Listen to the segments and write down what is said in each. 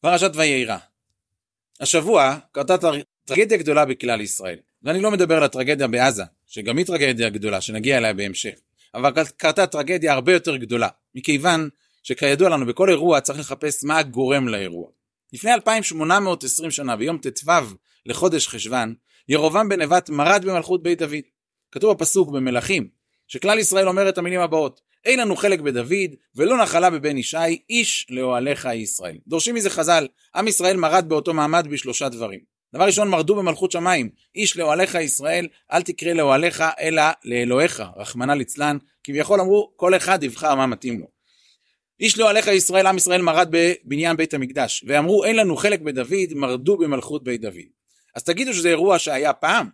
פרשת וירא. השבוע קרתה טרגדיה גדולה בכלל ישראל, ואני לא מדבר על הטרגדיה בעזה, שגם היא טרגדיה גדולה, שנגיע אליה בהמשך, אבל קרתה טרגדיה הרבה יותר גדולה, מכיוון שכידוע לנו בכל אירוע צריך לחפש מה הגורם לאירוע. לפני 2820 שנה, ביום ט"ו לחודש חשוון, ירובעם בן נבט מרד במלכות בית דוד. כתוב בפסוק במלכים, שכלל ישראל אומר את המילים הבאות: אין לנו חלק בדוד, ולא נחלה בבן ישי, איש לאוהליך ישראל. דורשים מזה חז"ל, עם ישראל מרד באותו מעמד בשלושה דברים. דבר ראשון, מרדו במלכות שמיים, איש לאוהליך ישראל, אל תקרא לאוהליך אלא לאלוהיך, רחמנא ליצלן, כביכול אמרו, כל אחד יבחר מה מתאים לו. איש לאוהליך ישראל, עם ישראל מרד בבניין בית המקדש, ואמרו אין לנו חלק בדוד, מרדו במלכות בית דוד. אז תגידו שזה אירוע שהיה פעם,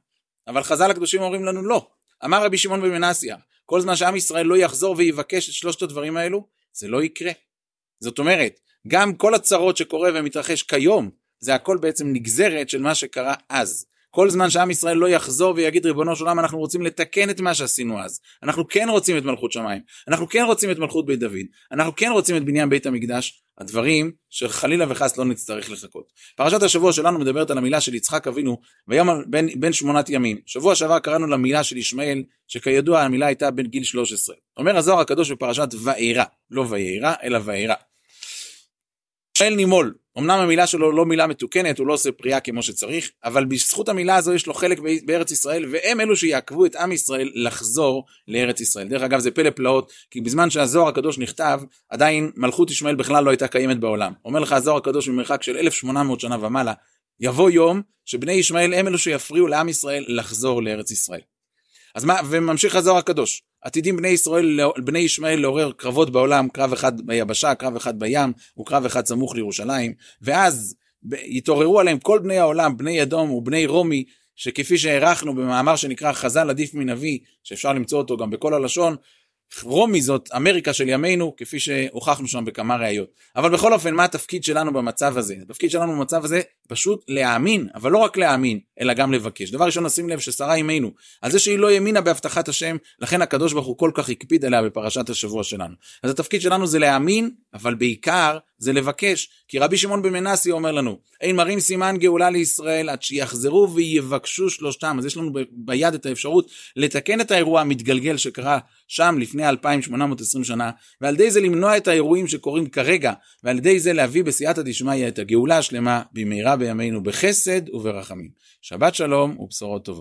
אבל חז"ל הקדושים אומרים לנו לא. אמר רבי שמעון בן מנסיה, כל זמן שעם ישראל לא יחזור ויבקש את שלושת הדברים האלו, זה לא יקרה. זאת אומרת, גם כל הצרות שקורה ומתרחש כיום, זה הכל בעצם נגזרת של מה שקרה אז. כל זמן שעם ישראל לא יחזור ויגיד ריבונו של עולם אנחנו רוצים לתקן את מה שעשינו אז אנחנו כן רוצים את מלכות שמיים אנחנו כן רוצים את מלכות בית דוד אנחנו כן רוצים את בניין בית המקדש הדברים שחלילה וחס לא נצטרך לחכות. פרשת השבוע שלנו מדברת על המילה של יצחק אבינו ויום בין, בין שמונת ימים. שבוע שעבר קראנו למילה של ישמעאל שכידוע המילה הייתה בין גיל 13. אומר הזוהר הקדוש בפרשת ואירא, לא ואירא אלא ואירא. ישמעאל נימול אמנם המילה שלו לא מילה מתוקנת, הוא לא עושה פריאה כמו שצריך, אבל בזכות המילה הזו יש לו חלק בארץ ישראל, והם אלו שיעכבו את עם ישראל לחזור לארץ ישראל. דרך אגב זה פלא פלאות, כי בזמן שהזוהר הקדוש נכתב, עדיין מלכות ישמעאל בכלל לא הייתה קיימת בעולם. אומר לך הזוהר הקדוש ממרחק של 1800 שנה ומעלה, יבוא יום שבני ישמעאל הם אלו שיפריעו לעם ישראל לחזור לארץ ישראל. אז מה, וממשיך הזוהר הקדוש, עתידים בני ישראל, בני ישמעאל לעורר קרבות בעולם, קרב אחד ביבשה, קרב אחד בים, וקרב אחד סמוך לירושלים, ואז יתעוררו עליהם כל בני העולם, בני אדום ובני רומי, שכפי שהערכנו במאמר שנקרא חז"ל עדיף מנביא, שאפשר למצוא אותו גם בכל הלשון, רומי זאת אמריקה של ימינו, כפי שהוכחנו שם בכמה ראיות. אבל בכל אופן, מה התפקיד שלנו במצב הזה? התפקיד שלנו במצב הזה פשוט להאמין, אבל לא רק להאמין, אלא גם לבקש. דבר ראשון, נשים לב ששרה אימנו, על זה שהיא לא האמינה בהבטחת השם, לכן הקדוש ברוך הוא כל כך הקפיד עליה בפרשת השבוע שלנו. אז התפקיד שלנו זה להאמין, אבל בעיקר זה לבקש. כי רבי שמעון בן מנסי אומר לנו, אין מרים סימן גאולה לישראל עד שיחזרו ויבקשו שלושתם. אז יש לנו ביד את האפשרות לתקן את האירוע המתגלגל שקרה שם לפני 2820 שנה, ועל ידי זה למנוע את האירועים שקורים כרגע, ועל ידי זה להביא בסייעתא דשמיא את הגאולה השלמה בימינו בחסד וברחמים. שבת שלום ובשורות טובות.